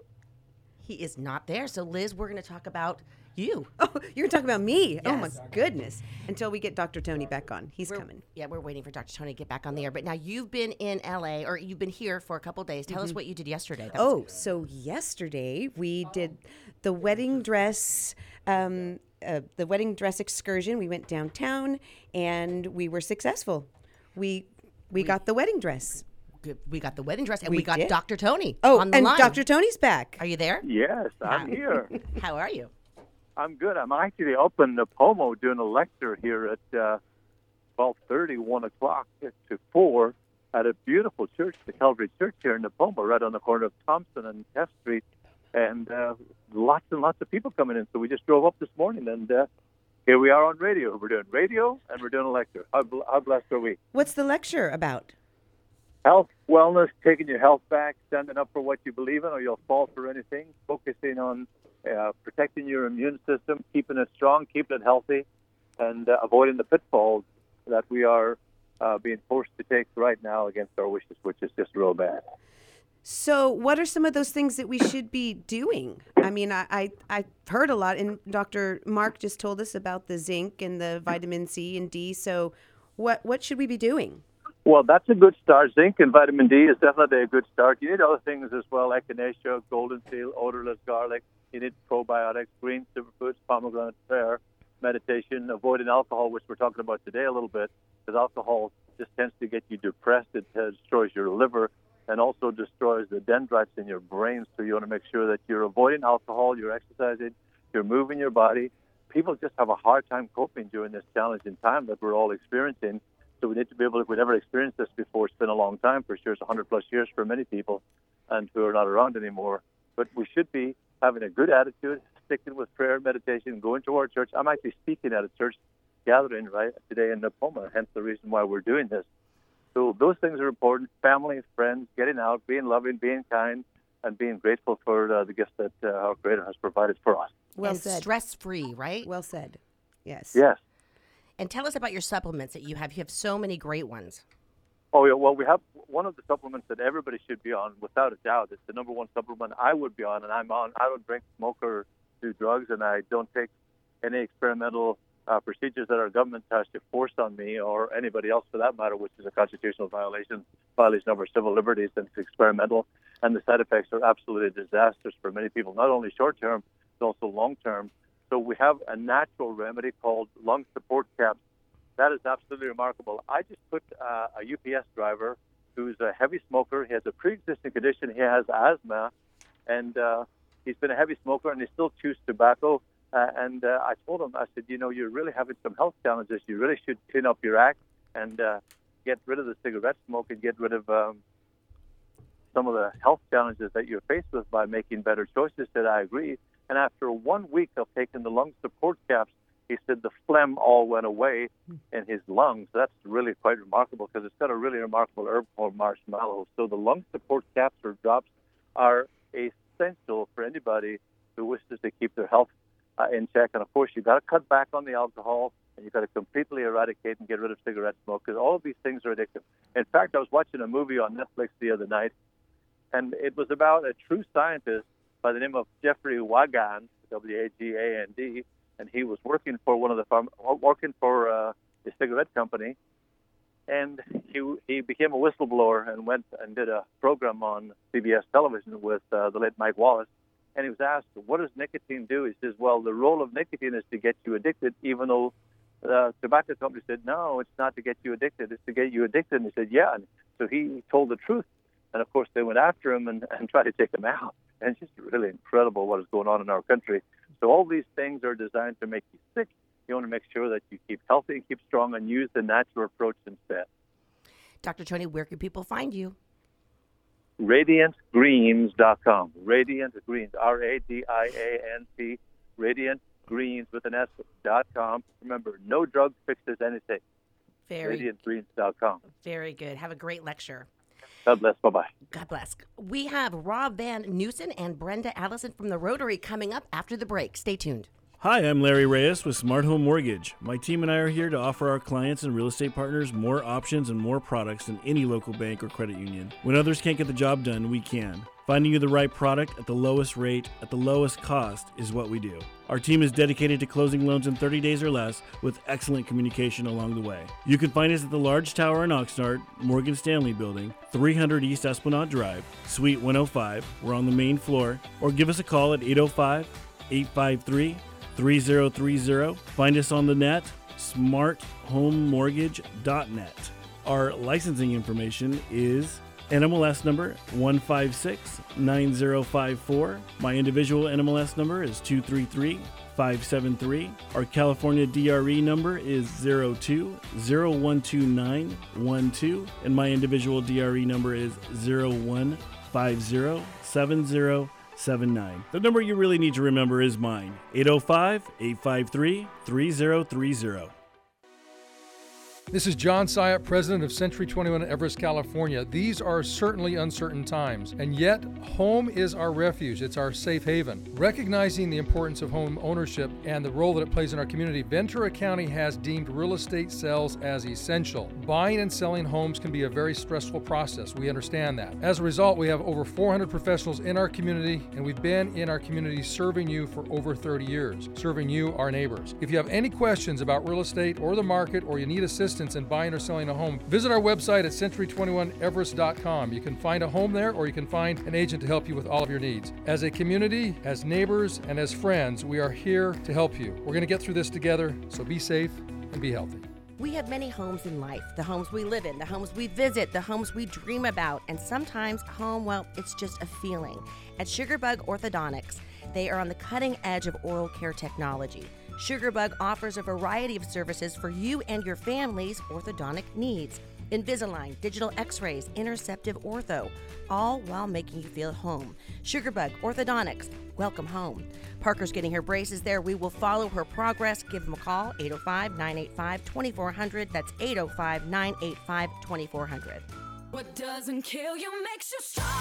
He is not there. So, Liz, we're going to talk about you. Oh, you're talking about me. Oh my goodness. Until we get Dr. Tony back on. He's We're- coming. Yeah, we're waiting for Dr. Tony to get back on the air. But now you've been in LA or you've been here for a couple days. Tell us what you did yesterday. That was- Oh, so yesterday we did the wedding dress, um, uh, the wedding dress excursion. We went downtown and we were successful. We we got the wedding dress. we got the wedding dress, and we, We got did. Dr. Tony. Oh, on the and line. Dr. Tony's back. Are you there? Yes, I'm here. How are you? I'm good. I'm actually up in Nipomo doing a lecture here at uh, 12:30, 1 o'clock to 4 at a beautiful church, the Calvary Church here in Nipomo, right on the corner of Thompson and F Street, and uh, lots and lots of people coming in. So we just drove up this morning, and uh, here we are on radio. We're doing radio and we're doing a lecture. How, bl- how blessed are we? What's the lecture about? Health, wellness, taking your health back, standing up for what you believe in, or you'll fall for anything. Focusing on uh, protecting your immune system, keeping it strong, keeping it healthy, and uh, avoiding the pitfalls that we are uh, being forced to take right now against our wishes, which is just real bad. So, what are some of those things that we should be doing? I mean, I, I I've heard a lot, and Dr. Mark just told us about the zinc and the vitamin C and D. So, what what should we be doing? Well, that's a good start. Zinc and vitamin D is definitely a good start. You need other things as well, echinacea, golden seal, odorless garlic. You need probiotics, green superfoods, pomegranate pear, meditation, avoiding alcohol, which we're talking about today a little bit, because alcohol just tends to get you depressed. It destroys your liver and also destroys the dendrites in your brain. So you want to make sure that you're avoiding alcohol, you're exercising, you're moving your body. People just have a hard time coping during this challenging time that we're all experiencing. So we need to be able, if we've never experienced this before, it's been a long time for sure. It's 100 plus years for many people and who are not around anymore. But we should be having a good attitude, sticking with prayer, meditation, going to our church. I'm actually speaking at a church gathering right today in Nipomo, hence the reason why we're doing this. So those things are important. Family, friends, getting out, being loving, being kind, and being grateful for uh, the gifts that uh, our Creator has provided for us. Well and said. stress free, right? Well said. Yes. Yes. And tell us about your supplements that you have. You have so many great ones. Oh, yeah. Well, we have one of the supplements that everybody should be on, without a doubt. It's the number one supplement I would be on, and I'm on. I don't drink, smoke, or do drugs, and I don't take any experimental uh, procedures that our government has to force on me or anybody else for that matter, which is a constitutional violation, violation of our civil liberties, and it's experimental. And the side effects are absolutely disastrous for many people, not only short term, but also long term. So we have a natural remedy called lung support caps. That is absolutely remarkable. I just put uh, a UPS driver who's a heavy smoker. He has a pre-existing condition. He has asthma, and uh, he's been a heavy smoker, and he still chews tobacco. Uh, and uh, I told him, I said, you know, you're really having some health challenges. You really should clean up your act and uh, get rid of the cigarette smoke and get rid of um, some of the health challenges that you're faced with by making better choices. Said I agree. And after one week of taking the lung support caps, he said the phlegm all went away in his lungs. That's really quite remarkable because it's got a really remarkable herb called marshmallow. So the lung support caps or drops are essential for anybody who wishes to keep their health uh, in check. And of course, you've got to cut back on the alcohol and you've got to completely eradicate and get rid of cigarette smoke because all of these things are addictive. In fact, I was watching a movie on Netflix the other night, and it was about a true scientist by the name of Jeffrey Wagand, W-A-G-A-N-D, and he was working for one of the farm, working for uh, a cigarette company, and he he became a whistleblower and went and did a program on CBS television with uh, the late Mike Wallace. And he was asked, "What does nicotine do?" He says, "Well, the role of nicotine is to get you addicted, even though." The tobacco company said, "No, it's not to get you addicted. It's to get you addicted." And he said, "Yeah." And so he told the truth, and of course they went after him and, and tried to take him out. And it's just really incredible what is going on in our country. So all these things are designed to make you sick. You want to make sure that you keep healthy, and keep strong, and use the natural approach instead. Dr. Tony, where can people find you? RadiantGreens.com. Radiant Greens, R A D I A N T, Radiant Greens with an S dot com. Remember, no drug fixes anything. Very, RadiantGreens.com. very good. Have a great lecture. God bless. Bye bye. God bless. We have Rob Van Newson and Brenda Allison from the Rotary coming up after the break. Stay tuned. Hi, I'm Larry Reyes with Smart Home Mortgage. My team and I are here to offer our clients and real estate partners more options and more products than any local bank or credit union. When others can't get the job done, we can. Finding you the right product at the lowest rate, at the lowest cost, is what we do. Our team is dedicated to closing loans in 30 days or less with excellent communication along the way. You can find us at the large tower in Oxnard, Morgan Stanley Building, 300 East Esplanade Drive, Suite 105. We're on the main floor. Or give us a call at 805 853 3030. Find us on the net, smarthomemortgage.net. Our licensing information is NMLS number 1569054. My individual NMLS number is 233573. Our California DRE number is 02012912 and my individual DRE number is 01507079. The number you really need to remember is mine 805 853 3030. This is John Syatt, president of Century 21 Everest, California. These are certainly uncertain times, and yet home is our refuge. It's our safe haven. Recognizing the importance of home ownership and the role that it plays in our community, Ventura County has deemed real estate sales as essential. Buying and selling homes can be a very stressful process. We understand that. As a result, we have over 400 professionals in our community, and we've been in our community serving you for over 30 years, serving you, our neighbors. If you have any questions about real estate or the market, or you need assistance, assistance in buying or selling a home, visit our website at century21everest.com. You can find a home there or you can find an agent to help you with all of your needs. As a community, as neighbors, and as friends, we are here to help you. We're going to get through this together, so be safe and be healthy. We have many homes in life the homes we live in, the homes we visit, the homes we dream about, and sometimes home, well, it's just a feeling. At Sugarbug Orthodontics, they are on the cutting edge of oral care technology. Sugarbug offers a variety of services for you and your family's orthodontic needs. Invisalign, digital x rays, interceptive ortho, all while making you feel at home. Sugarbug Orthodontics, welcome home. Parker's getting her braces there. We will follow her progress. Give them a call, 805 985 2400. That's 805 985 2400. What doesn't kill you makes you stronger.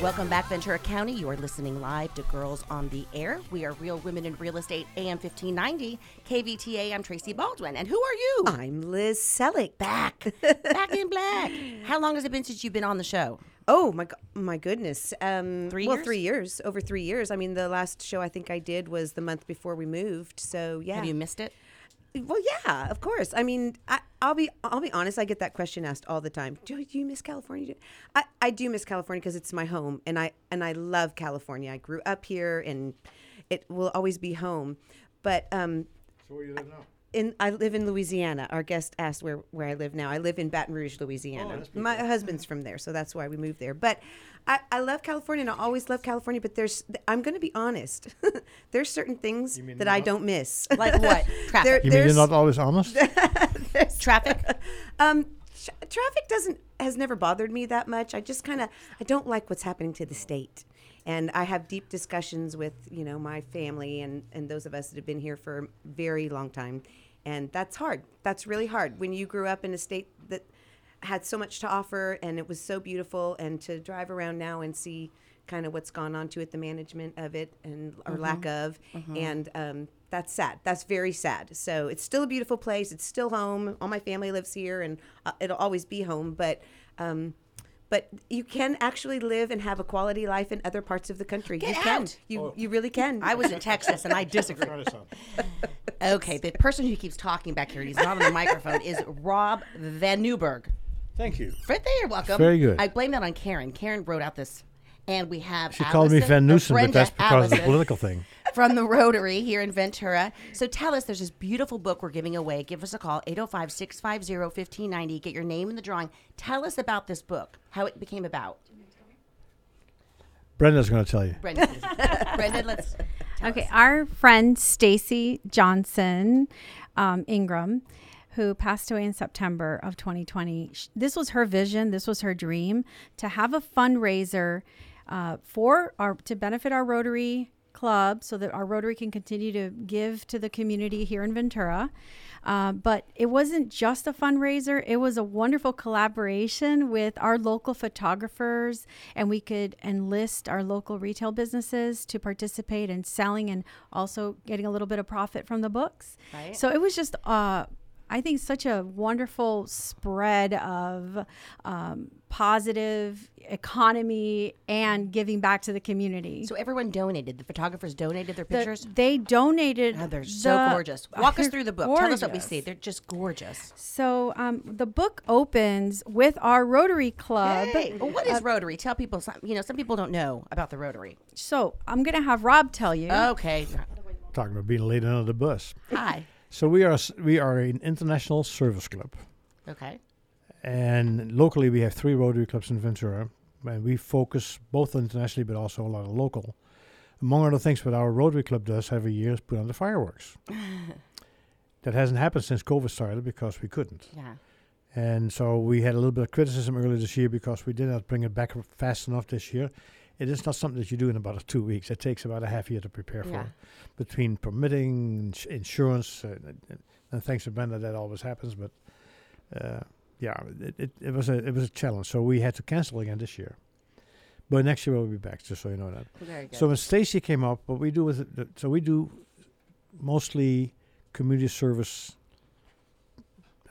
Welcome back, Ventura County. You are listening live to Girls on the Air. We are Real Women in Real Estate, AM 1590, KVTA. I'm Tracy Baldwin. And who are you? I'm Liz Selleck. Back. back in black. How long has it been since you've been on the show? Oh my my goodness! Um, Three well, years? three years, over three years. I mean, the last show I think I did was the month before we moved. So yeah. Have you missed it? Well, yeah, of course. I mean, I, I'll be I'll be honest. I get that question asked all the time. Do, do you miss California? I, I do miss California because it's my home, and I and I love California. I grew up here, and it will always be home. But um, So where you live now? In I live in Louisiana. Our guest asked where where I live now. I live in Baton Rouge, Louisiana. Oh, that's pretty My husband's from there, so that's why we moved there. But I, I love California, and I always love California. But there's I'm going to be honest. there's certain things that you're I don't miss. Like what? Traffic. There- You mean you're not always honest? Traffic? um, tra- traffic doesn't has never bothered me that much. I just kind of I don't like what's happening to the state, and I have deep discussions with you know my family and and those of us that have been here for a very long time, and that's hard. That's really hard when you grew up in a state that had so much to offer and it was so beautiful, and to drive around now and see kind of what's gone on to it, the management of it, and or lack of, and um, that's sad. That's very sad. So it's still a beautiful place. It's still home. All my family lives here, and uh, it'll always be home. But um, but you can actually live and have a quality life in other parts of the country. Get you can. out. You oh. you really can. I was in Texas and I disagree. Try this out. Okay, the person who keeps talking back here, he's not on the microphone, is Rob Van Newberg. Thank you. Right there, welcome. Very good. I blame that on Karen. Karen wrote out this. And we have She called me Van or Newsom, but that's because of the political thing. From the Rotary here in Ventura. So tell us, there's this beautiful book we're giving away. Give us a call, 805 650 1590. Get your name in the drawing. Tell us about this book, how it became about. Brenda's going to tell you. Brenda, Brenda let's. tell Okay, us. our friend Stacy Johnson um, Ingram, who passed away in September of 2020. sh- This was her vision. This was her dream to have a fundraiser uh, for our to benefit our Rotary Club, so that our Rotary can continue to give to the community here in Ventura. Uh, but it wasn't just a fundraiser, it was a wonderful collaboration with our local photographers, and we could enlist our local retail businesses to participate in selling and also getting a little bit of profit from the books. Right. So it was just, uh, I think, such a wonderful spread of um, positive economy and giving back to the community. So everyone donated. The photographers donated their The- pictures. they donated. Oh, they're so the- gorgeous. Walk us through the book. Tell us what we see. They're just gorgeous. So um, the book opens with our Rotary Club. Hey, well, what is Uh, Rotary? Tell people. Some, you know, some people don't know about the Rotary. so I'm gonna have Rob tell you. Okay. Talking about being laid under the bus. Hi. So we are we are an international service club. Okay. and locally, we have three Rotary clubs in Ventura, and we focus both internationally but also a lot of local. Among other things, what our Rotary Club does every year is put on the fireworks. that hasn't happened since COVID started because we couldn't. Yeah. And so we had a little bit of criticism earlier this year because we did not bring it back fast enough this year. It is not something that you do in about two weeks. It takes about a half year to prepare Yeah. for, between permitting, ins- insurance, uh, and, and- and thanks to Brenda, that always happens. But uh, yeah, it, it, it was a it was a challenge. So we had to cancel again this year. But next year we'll be back, just so you know that. Very good. So when Stacy came up, what we do is the, so we do mostly community service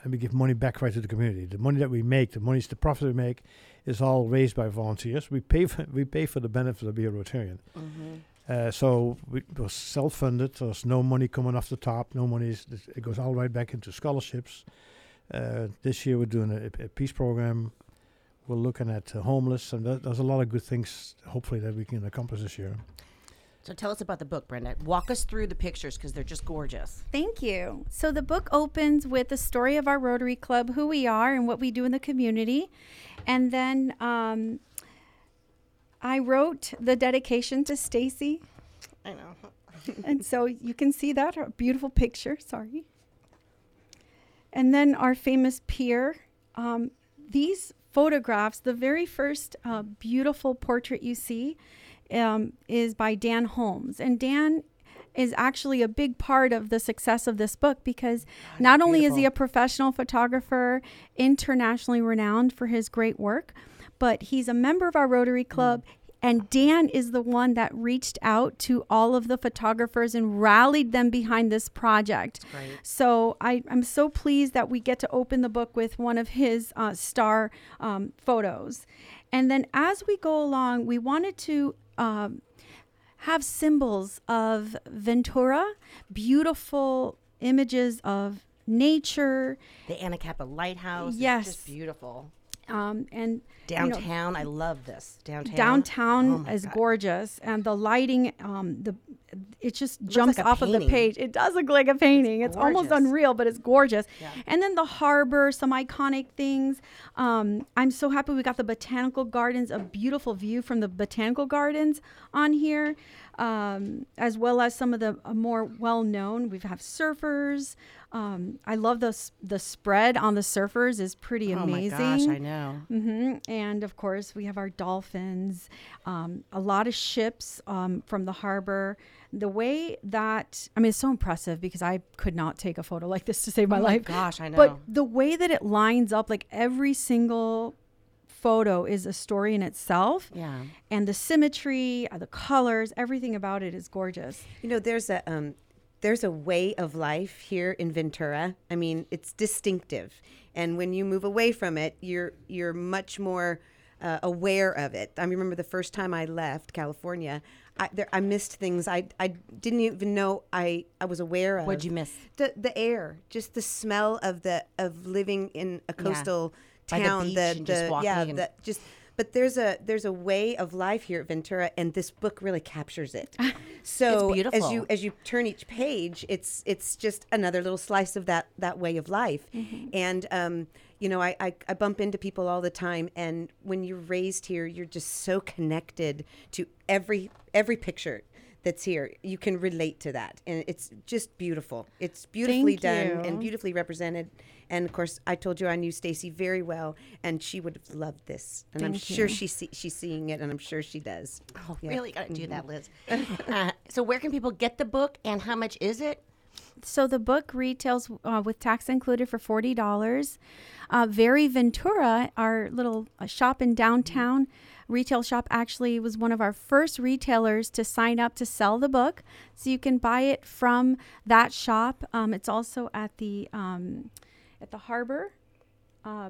and we give money back right to the community. The money that we make, the money, the profit we make, is all raised by volunteers. We pay for we pay for the benefit of being a Rotarian. Mhm. Uh, so we, it was self-funded. There's no money coming off the top. No money. Is, it goes all right back into scholarships. Uh, this year we're doing a, a peace program. We're looking at uh, homeless, and th- there's a lot of good things. Hopefully that we can accomplish this year. So tell us about the book, Brenda. Walk us through the pictures because they're just gorgeous. Thank you. So the book opens with the story of our Rotary Club, who we are, and what we do in the community. And then um, I wrote the dedication to Stacy. I know. and so you can see that a beautiful picture. Sorry. And then our famous pier. Um, these photographs, the very first uh, beautiful portrait you see, um, is by Dan Holmes, and Dan is actually a big part of the success of this book because not only is he a professional photographer, internationally renowned for his great work, but he's a member of our Rotary Club. And Dan is the one that reached out to all of the photographers and rallied them behind this project. So I, I'm so pleased that we get to open the book with one of his uh, star um, photos. And then as we go along, we wanted to um, have symbols of Ventura, beautiful images of nature. The Anacapa Lighthouse. Yes. Is just beautiful. Um, and you know, Downtown. I love this. Downtown. downtown Oh is God. gorgeous and the lighting um the it just Looks jumps like off of the page it does look like a painting it's, almost unreal but it's gorgeous Yeah. and then the harbor some iconic things um i'm so happy we got the botanical gardens a beautiful view from the botanical gardens on here um, as well as some of the uh, more well-known we have surfers um, i love the the spread on the surfers is pretty amazing. Oh my gosh, I know. hmm And of course, we have our dolphins, um, a lot of ships um, from the harbor. The way that, I mean, it's so impressive because I could not take a photo like this to save my Oh my life. gosh, I know. But the way that it lines up, like every single photo is a story in itself. Yeah. And the symmetry, uh, the colors, everything about it is gorgeous. You know, there's a um, there's a way of life here in Ventura. I mean, it's distinctive, and when you move away from it, you're you're much more uh, aware of it. I remember the first time I left California. I, there, I missed things I, I didn't even know I, I was aware of. What'd you miss? The the air, just the smell of the of living in a Yeah. coastal By the town. beach the the- walking yeah, and- the, just but there's a there's a way of life here at Ventura, and this book really captures it. So as you as you turn each page, it's it's just another little slice of that that way of life. And um, you know, I, I I bump into people all the time, and when you're raised here, you're just so connected to every every picture that's here. You can relate to that, and it's just beautiful. It's beautifully Thank done you. and beautifully represented. And of course, I told you I knew Stacy very well, and she would have loved this. And I'm Thank sure she see, she's seeing it, and I'm sure she does. Oh, Yeah. really got to do Mhm. that, Liz. uh, so where can people get the book and how much is it? So the book retails uh, with tax included for forty dollars. Uh, Very Ventura, our little uh, shop in downtown, retail shop, actually was one of our first retailers to sign up to sell the book. So you can buy it from that shop. Um, it's also at the um, at the harbor. Uh,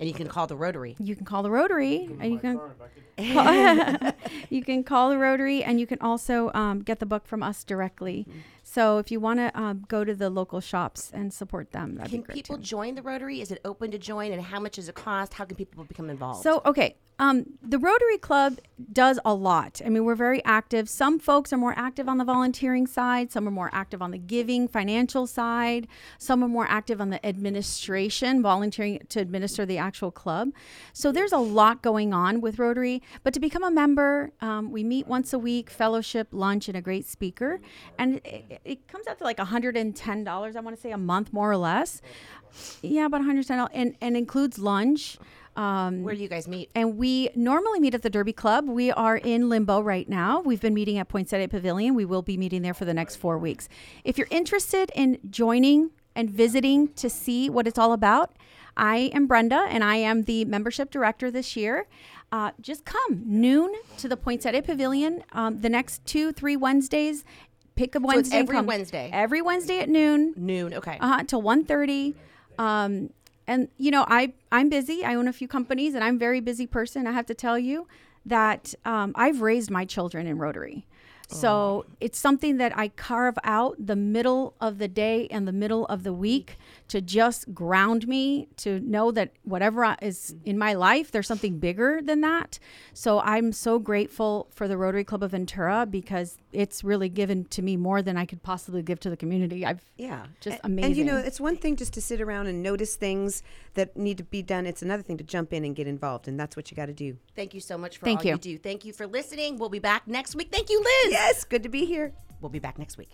And you can call the Rotary. you can call the Rotary, and you can call, you can call the Rotary, and you can also um, get the book from us directly. So So if you want to um, go to the local shops and support them, that'd Can be great. people too. join the Rotary? Is it open to join? And how much does it cost? How can people become involved? So, okay, um, the Rotary Club does a lot. I mean, we're very active. Some folks are more active on the volunteering side, some are more active on the giving, financial side, some are more active on the administration, volunteering to administer the actual club. So, there's a lot going on with Rotary. But to become a member, um, we meet once a week, fellowship, lunch, and a great speaker. And it, it comes out to like $110, I want to say, a month, more or less. Yeah, about $110, and, and includes lunch. Um, Where do you guys meet? And we normally meet at the Derby Club. We are in limbo right now. We've been meeting at Poinsettia Pavilion. We will be meeting there for the next four weeks. If you're interested in joining and visiting to see what it's all about, I am Brenda and I am the membership director this year. Uh, just come noon to the Poinsettia Pavilion um, the next two, three Wednesdays. Pick a So it's Wednesday. and every come. Wednesday? Every Wednesday at noon. Noon, okay. Uh huh. Till one thirty. Um, and you know, I I'm busy. I own a few companies, and I'm a very busy person. I have to tell you that um, I've raised my children in Rotary. So oh. it's something that I carve out the middle of the day and the middle of the week to just ground me to know that whatever is in my life, there's something bigger than that. So I'm so grateful for the Rotary Club of Ventura because it's really given to me more than I could possibly give to the community. I've Yeah, just A- amazing. And you know, it's one thing just to sit around and notice things that need to be done. It's another thing to jump in and get involved, and that's what you got to do. Thank you so much for Thank all you. you. do. Thank you for listening. We'll be back next week. Thank you, Liz. Yes, good to be here. We'll be back next week.